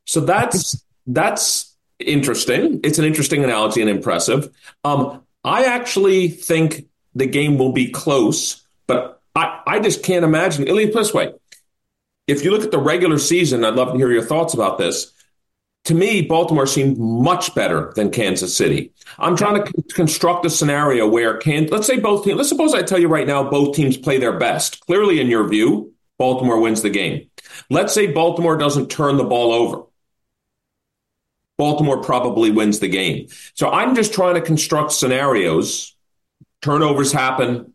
So that's that's interesting. It's an interesting analogy and impressive. Um, I actually think the game will be close, but I, I just can't imagine. At least this way, if you look at the regular season, I'd love to hear your thoughts about this. To me, Baltimore seemed much better than Kansas City. I'm trying to construct a scenario where can let's say both teams. Let's suppose I tell you right now both teams play their best. Clearly, in your view, Baltimore wins the game. Let's say Baltimore doesn't turn the ball over. Baltimore probably wins the game. So I'm just trying to construct scenarios. Turnovers happen,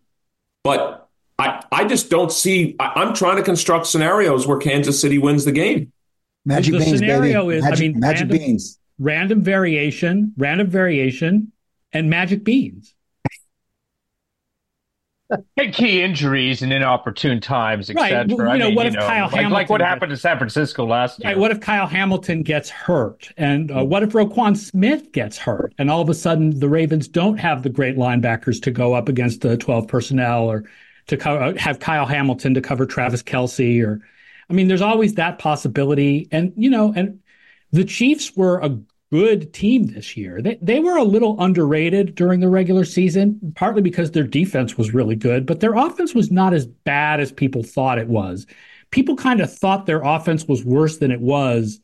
but I, I just don't see. I, am trying to construct scenarios where Kansas City wins the game. Magic the beans, scenario baby. is, magic, I mean, magic random, beans. Random variation, random variation, and magic beans. And key injuries and inopportune times, Right. etc. Well, you know, what if Kyle like, Hamilton like what gets- happened to San Francisco last year? Right, what if Kyle Hamilton gets hurt? And uh, what if Roquan Smith gets hurt? And all of a sudden, the Ravens don't have the great linebackers to go up against the 12 personnel or to co- uh, have Kyle Hamilton to cover Travis Kelce or, I mean, there's always that possibility. And, you know, and the Chiefs were a good team this year. They, they were a little underrated during the regular season, partly because their defense was really good, but their offense was not as bad as people thought it was. People kind of thought their offense was worse than it was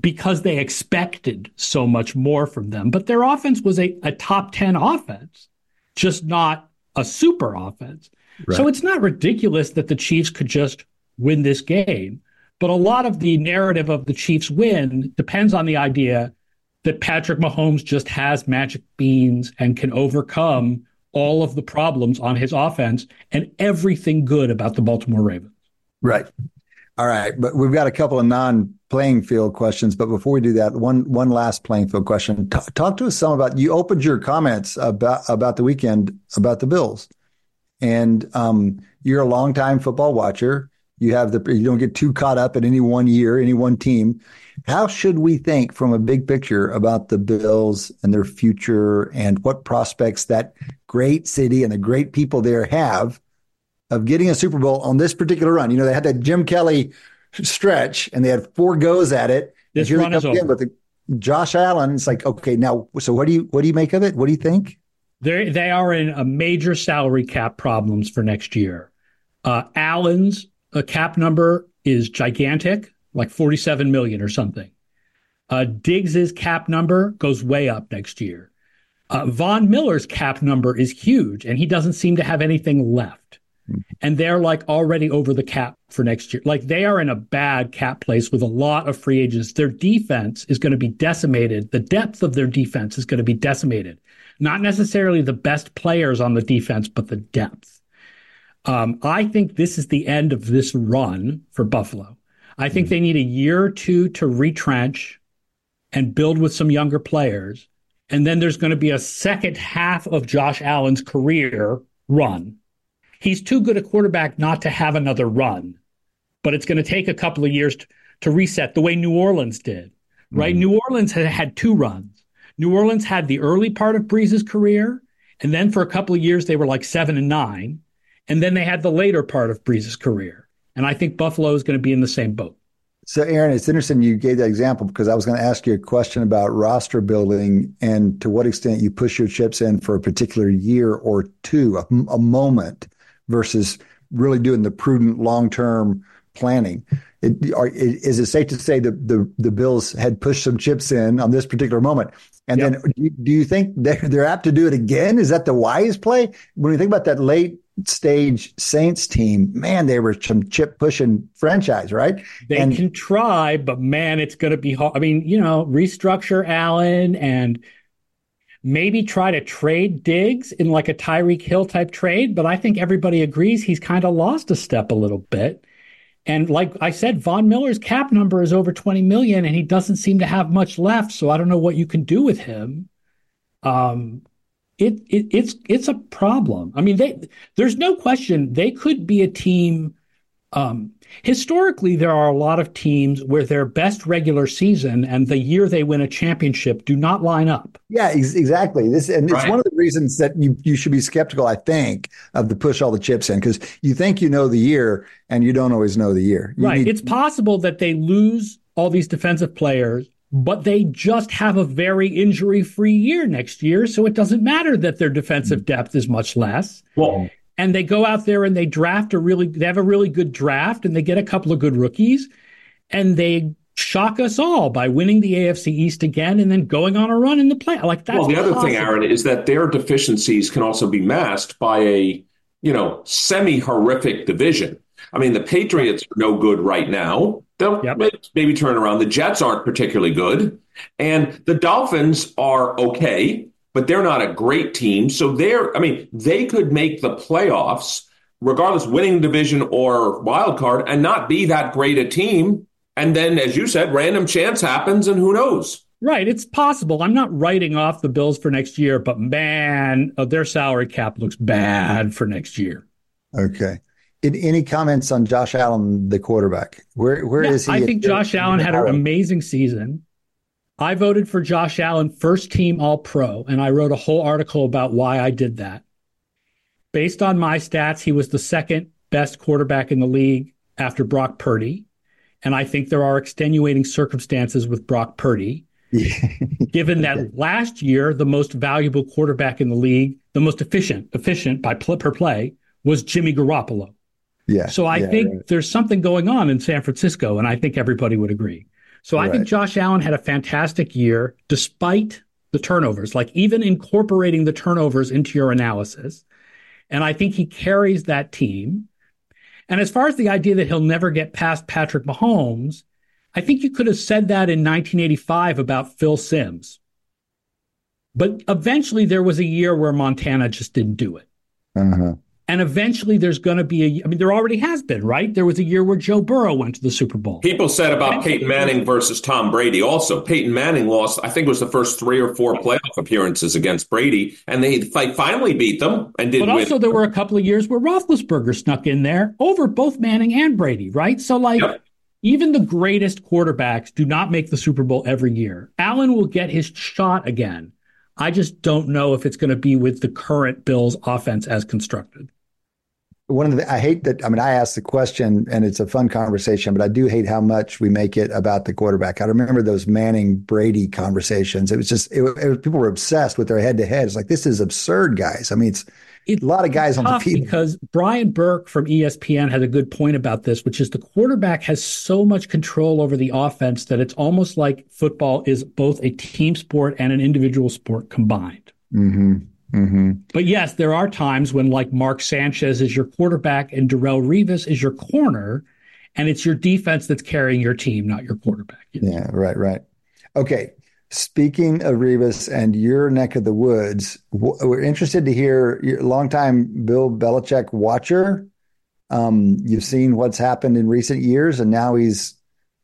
because they expected so much more from them. But their offense was a, a top 10 offense, just not a super offense. So it's not ridiculous that the Chiefs could just win this game. But a lot of the narrative of the Chiefs win depends on the idea that Patrick Mahomes just has magic beans and can overcome all of the problems on his offense and everything good about the Baltimore Ravens. Right. All right, but we've got a couple of non-playing field questions. But before we do that, one one last playing field question. T- talk to us some about. You opened your comments about about the weekend about the Bills, and um, you're a longtime football watcher. You have the you don't get too caught up in any one year, any one team. How should we think from a big picture about the Bills and their future, and what prospects that great city and the great people there have of getting a Super Bowl on this particular run. You know, they had that Jim Kelly stretch and they had four goes at it. This run is again over. with the, Josh Allen. It's like, okay, now, so what do you what do you make of it? What do you think? They they are in a major salary cap problems for next year. Uh, Allen's uh, cap number is gigantic, like forty seven million or something. Uh, Diggs's cap number goes way up next year. Uh, Von Miller's cap number is huge, and he doesn't seem to have anything left. And they're like already over the cap for next year. Like they are in a bad cap place with a lot of free agents. Their defense is going to be decimated. The depth of their defense is going to be decimated. Not necessarily the best players on the defense, but the depth. Um, I think this is the end of this run for Buffalo. I think they need a year or two to retrench and build with some younger players. And then there's going to be a second half of Josh Allen's career run. He's too good a quarterback not to have another run, but it's going to take a couple of years to, to reset the way New Orleans did, right? New Orleans had had two runs. New Orleans had the early part of Brees's career, and then for a couple of years they were like seven and nine, and then they had the later part of Brees's career. And I think Buffalo is going to be in the same boat. So, Aaron, it's interesting you gave that example because I was going to ask you a question about roster building and to what extent you push your chips in for a particular year or two, a, a moment, versus really doing the prudent long term planning. It, are, is it safe to say that the, the Bills had pushed some chips in on this particular moment? And Yep. then do you, think they're, they're apt to do it again? Is that the wise play? When you think about that late stage Saints team, man, they were some chip pushing franchise, right? They and, can try, but man, it's going to be hard. I mean, you know, restructure Allen and maybe try to trade Diggs in like a Tyreek Hill type trade. But I think everybody agrees he's kind of lost a step a little bit. And like I said, Von Miller's cap number is over 20 million and he doesn't seem to have much left. So I don't know what you can do with him. Um, it, it it's it's a problem. I mean, they there's no question they could be a team. Um, historically, there are a lot of teams where their best regular season and the year they win a championship do not line up. Yeah, ex- exactly. This and right. it's one of the reasons that you you should be skeptical. I think of the push all the chips in because you think you know the year and you don't always know the year. You right. Need- it's possible that they lose all these defensive players but they just have a very injury free year next year. So it doesn't matter that their defensive mm. depth is much less. Well, and they go out there and they draft a really, they have a really good draft and they get a couple of good rookies and they shock us all by winning the AFC East again and then going on a run in the play. Like that. Well, the other thing, Aaron, is that their deficiencies can also be masked by a, you know, semi horrific division. I mean, the Patriots are no good right now. They'll yep. maybe turn around. The Jets aren't particularly good. And the Dolphins are okay, but they're not a great team. So they're, I mean, they could make the playoffs, regardless winning division or wild card, and not be that great a team. And then, as you said, random chance happens, and who knows? Right. It's possible. I'm not writing off the Bills for next year, but man, uh, their salary cap looks bad for next year. Okay any comments on Josh Allen, the quarterback? Where where yeah, is he? I think Josh Allen had an amazing season. I voted for Josh Allen first team All Pro, and I wrote a whole article about why I did that. Based on my stats, he was the second best quarterback in the league after Brock Purdy. And I think there are extenuating circumstances with Brock Purdy. given that last year, the most valuable quarterback in the league, the most efficient, efficient by pl- per play, was Jimmy Garoppolo. Yeah. So I yeah, think right. there's something going on in San Francisco, and I think everybody would agree. So I think Josh Allen had a fantastic year despite the turnovers, like even incorporating the turnovers into your analysis. And I think he carries that team. And as far as the idea that he'll never get past Patrick Mahomes, I think you could have said that in 1985 about Phil Simms. But eventually there was a year where Montana just didn't do it. Uh-huh. And eventually there's going to be a, I mean, there already has been, right? There was a year where Joe Burrow went to the Super Bowl. People said about Peyton Manning versus Tom Brady also. Peyton Manning lost, I think it was the first three or four playoff appearances against Brady, and they finally beat them and did But also, there were a couple of years where Roethlisberger snuck in there over both Manning and Brady, right? So, like, yep. even the greatest quarterbacks do not make the Super Bowl every year. Allen will get his shot again. I just don't know if it's going to be with the current Bills offense as constructed one of the I hate that I mean I asked the question and it's a fun conversation, but I do hate how much we make it about the quarterback. I remember those Manning Brady conversations. It was just it, it was, people were obsessed with their head to head. It's like this is absurd, guys. I mean, it's it, a lot of guys on the field. Because Brian Burke from ESPN has a good point about this, which is the quarterback has so much control over the offense that it's almost like football is both a team sport and an individual sport combined. Mm-hmm. Mm-hmm. But yes, there are times when like Mark Sanchez is your quarterback and Darrelle Revis is your corner, and it's your defense that's carrying your team, not your quarterback. Yeah, right, right. Okay. Speaking of Revis and your neck of the woods, we're interested to hear your longtime Bill Belichick watcher. Um, you've seen what's happened in recent years, and now he's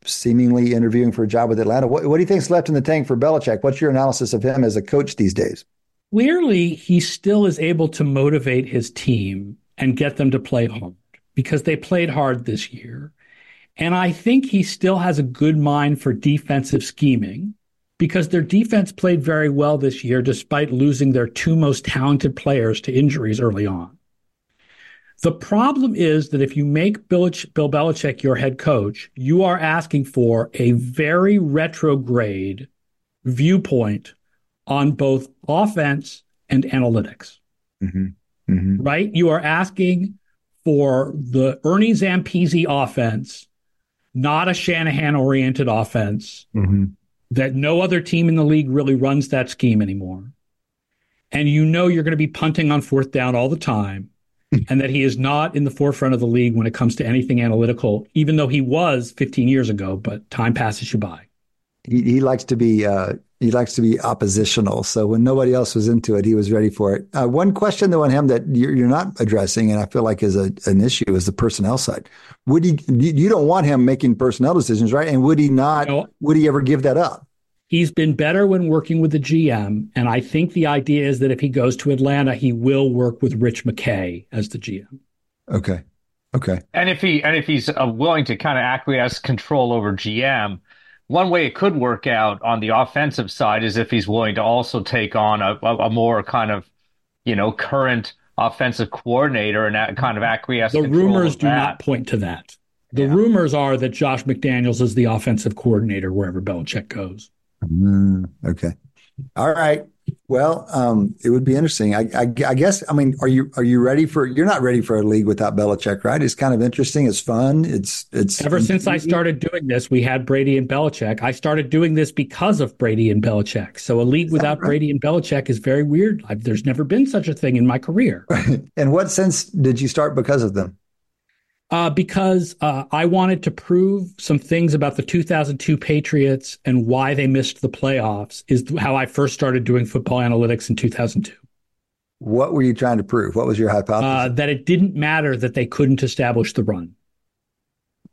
seemingly interviewing for a job with Atlanta. What, what do you think's left in the tank for Belichick? What's your analysis of him as a coach these days? Clearly he still is able to motivate his team and get them to play hard because they played hard this year. And I think he still has a good mind for defensive scheming because their defense played very well this year despite losing their two most talented players to injuries early on. The problem is that if you make Bill, Bill Belichick your head coach, you are asking for a very retrograde viewpoint on both offense and analytics. Mm-hmm. Mm-hmm. Right? You are asking for the Ernie Zampese offense, not a Shanahan oriented offense, mm-hmm. that no other team in the league really runs that scheme anymore. And you know you're going to be punting on fourth down all the time. and that he is not in the forefront of the league when it comes to anything analytical, even though he was 15 years ago, but time passes you by. He, he likes to be uh, he likes to be oppositional. So when nobody else was into it, he was ready for it. Uh, one question though on him that you're, you're, not addressing, and I feel like is a, an issue, is the personnel side. Would he? You don't want him making personnel decisions, right? And would he not? No. Would he ever give that up? He's been better when working with the GM, and I think the idea is that if he goes to Atlanta, he will work with Rich McKay as the GM. Okay. Okay. And if he and if he's uh, willing to kind of acquiesce control over GM, one way it could work out on the offensive side is if he's willing to also take on a, a more kind of, you know, current offensive coordinator and kind of acquiesce. The rumors do not point to that. The yeah. rumors are that Josh McDaniels is the offensive coordinator wherever Belichick goes. Mm, okay. All right. Well, um, it would be interesting. I, I, I, guess. I mean, are you are you ready for? You're not ready for a league without Belichick, right? It's kind of interesting. It's fun. It's it's. Ever since I started doing this, we had Brady and Belichick. I started doing this because of Brady and Belichick. So a league without right? Brady and Belichick is very weird. I've, there's never been such a thing in my career. in what sense did you start because of them? Uh, because uh, I wanted to prove some things about the 2002 Patriots and why they missed the playoffs. Is how I first started doing football analytics in 2002. What were you trying to prove? What was your hypothesis? Uh, that it didn't matter that they couldn't establish the run.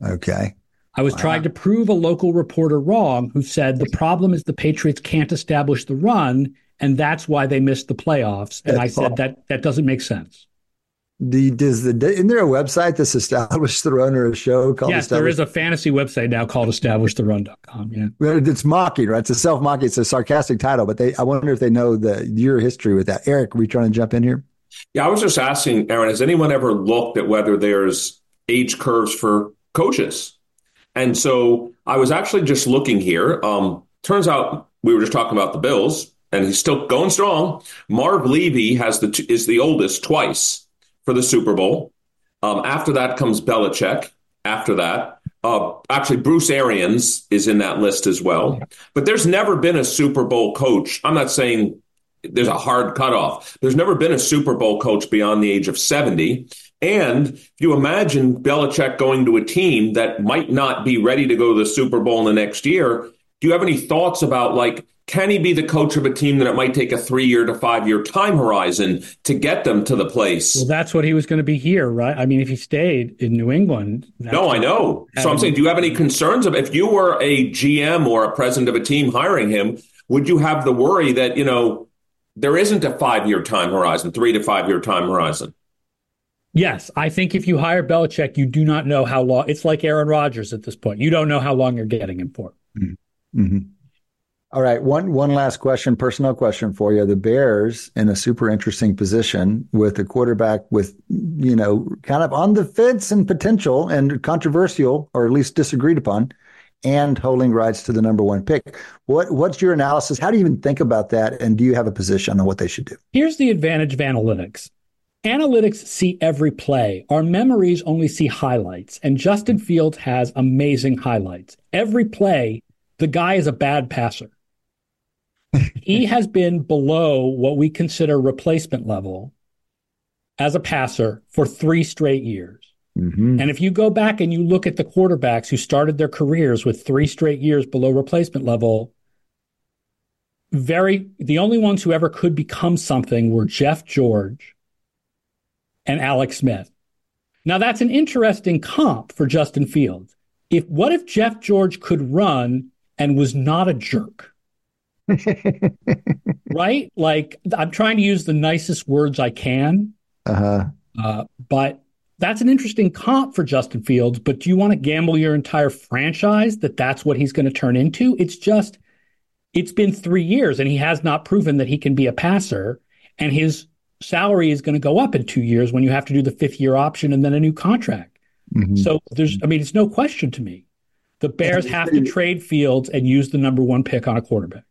Okay. I was wow. trying to prove a local reporter wrong who said the problem is the Patriots can't establish the run, and that's why they missed the playoffs. And that's I said that that doesn't make sense. The, does the isn't there a website that's established the run or a show called? Yes, there is a fantasy website now called establishtheRun.com. Yeah, it's mocking, right? It's a self mocking. It's a sarcastic title, but they I wonder if they know the your history with that. Eric, are we trying to jump in here? Yeah, I was just asking, Aaron. Has anyone ever looked at whether there's age curves for coaches? And so I was actually just looking here. Um, turns out we were just talking about the Bills, and he's still going strong. Marv Levy has the is the oldest twice for the Super Bowl. Um, after that comes Belichick. After that, uh, actually, Bruce Arians is in that list as well. But there's never been a Super Bowl coach. I'm not saying there's a hard cutoff. There's never been a Super Bowl coach beyond the age of 70. And if you imagine Belichick going to a team that might not be ready to go to the Super Bowl in the next year, do you have any thoughts about like can he be the coach of a team that it might take a three year to five year time horizon to get them to the place? Well, that's what he was going to be here, right? I mean, if he stayed in New England. No, I know. So I'm saying, do you have any concerns of if you were a GM or a president of a team hiring him, would you have the worry that, you know, there isn't a five year time horizon, three to five year time horizon? Yes, I think if you hire Belichick, you do not know how long. It's like Aaron Rodgers at this point. You don't know how long you're getting him for. Mm-hmm. All right, one one last question, personnel question for you. The Bears in a super interesting position with a quarterback with you know kind of on the fence and potential and controversial, or at least disagreed upon, and holding rights to the number one pick. What what's your analysis? How do you even think about that? And do you have a position on what they should do? Here's the advantage of analytics. Analytics see every play. Our memories only see highlights, and Justin Fields has amazing highlights. Every play, the guy is a bad passer he has been below what we consider replacement level as a passer for three straight years. Mm-hmm. And if you go back and you look at the quarterbacks who started their careers with three straight years below replacement level, very the only ones who ever could become something were Jeff George and Alex Smith. Now that's an interesting comp for Justin Fields. If what if Jeff George could run and was not a jerk? right? Like I'm trying to use the nicest words I can. Uh-huh. Uh, but that's an interesting comp for Justin Fields. But do you want to gamble your entire franchise that that's what he's going to turn into? It's just, it's been three years and he has not proven that he can be a passer. And his salary is going to go up in two years when you have to do the fifth year option and then a new contract. Mm-hmm. So there's, I mean, it's no question to me. The Bears have to trade Fields and use the number one pick on a quarterback.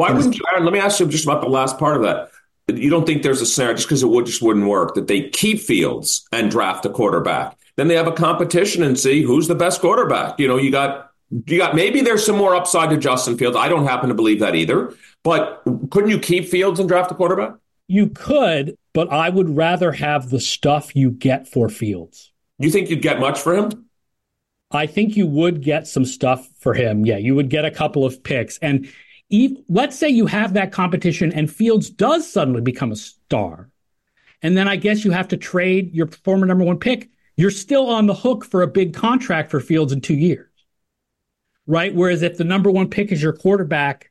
Why wouldn't you, Aaron? Let me ask you just about the last part of that. You don't think there's a scenario just because it would just wouldn't work that they keep Fields and draft a quarterback. Then they have a competition and see who's the best quarterback. You know, you got you got maybe there's some more upside to Justin Fields. I don't happen to believe that either. But couldn't you keep Fields and draft a quarterback? You could, but I would rather have the stuff you get for Fields. You think you'd get much for him? I think you would get some stuff for him. Yeah, you would get a couple of picks. And let's say you have that competition and Fields does suddenly become a star. And then I guess you have to trade your former number one pick. You're still on the hook for a big contract for Fields in two years. Right? Whereas if the number one pick is your quarterback,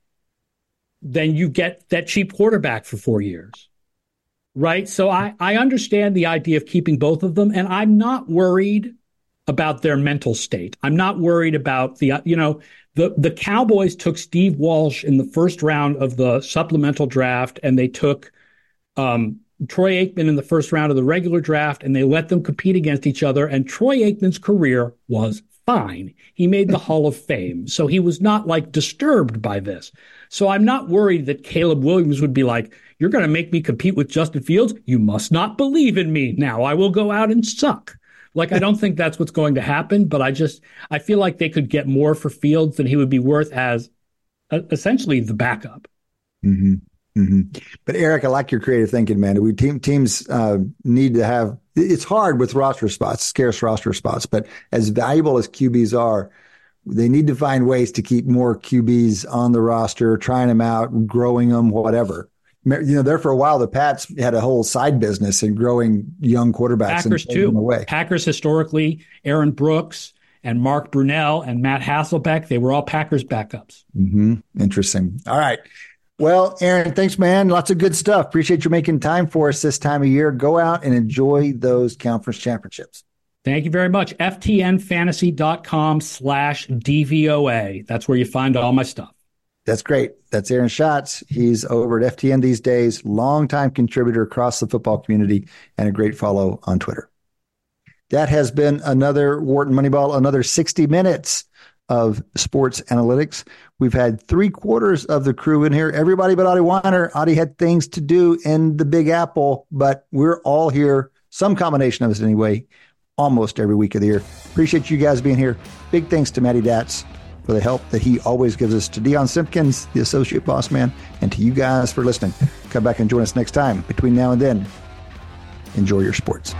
then you get that cheap quarterback for four years. Right? So I, I understand the idea of keeping both of them, and I'm not worried about their mental state. I'm not worried about the, you know, the, the Cowboys took Steve Walsh in the first round of the supplemental draft, and they took um, Troy Aikman in the first round of the regular draft, and they let them compete against each other. And Troy Aikman's career was fine. He made the Hall of Fame. So he was not like disturbed by this. So I'm not worried that Caleb Williams would be like, You're going to make me compete with Justin Fields? You must not believe in me. Now I will go out and suck. Like, I don't think that's what's going to happen, but I just, I feel like they could get more for Fields than he would be worth as uh, essentially the backup. Mm-hmm. Mm-hmm. But Eric, I like your creative thinking, man. We team teams uh, need to have. It's hard with roster spots, scarce roster spots. But as valuable as QBs are, they need to find ways to keep more QBs on the roster, trying them out, growing them, whatever you know, there for a while, the Pats had a whole side business in growing young quarterbacks. Packers too. Away. Packers historically, Aaron Brooks and Mark Brunell and Matt Hasselbeck, they were all Packers backups. Mm-hmm. Interesting. All right. Well, Aaron, thanks, man. Lots of good stuff. Appreciate you making time for us this time of year. Go out and enjoy those conference championships. Thank you very much. FTNfantasy.com slash DVOA. That's where you find all my stuff. That's great. That's Aaron Schatz. He's over at FTN these days, longtime contributor across the football community, and a great follow on Twitter. That has been another Wharton Moneyball, another 60 minutes of sports analytics. We've had three quarters of the crew in here. Everybody but Adi Wyner. Adi had things to do in the Big Apple, but we're all here, some combination of us anyway, almost every week of the year. Appreciate you guys being here. Big thanks to Matty Datz for the help that he always gives us, to Dion Simpkins, the associate boss man, and to you guys for listening. Come back and join us next time. Between now and then, enjoy your sports.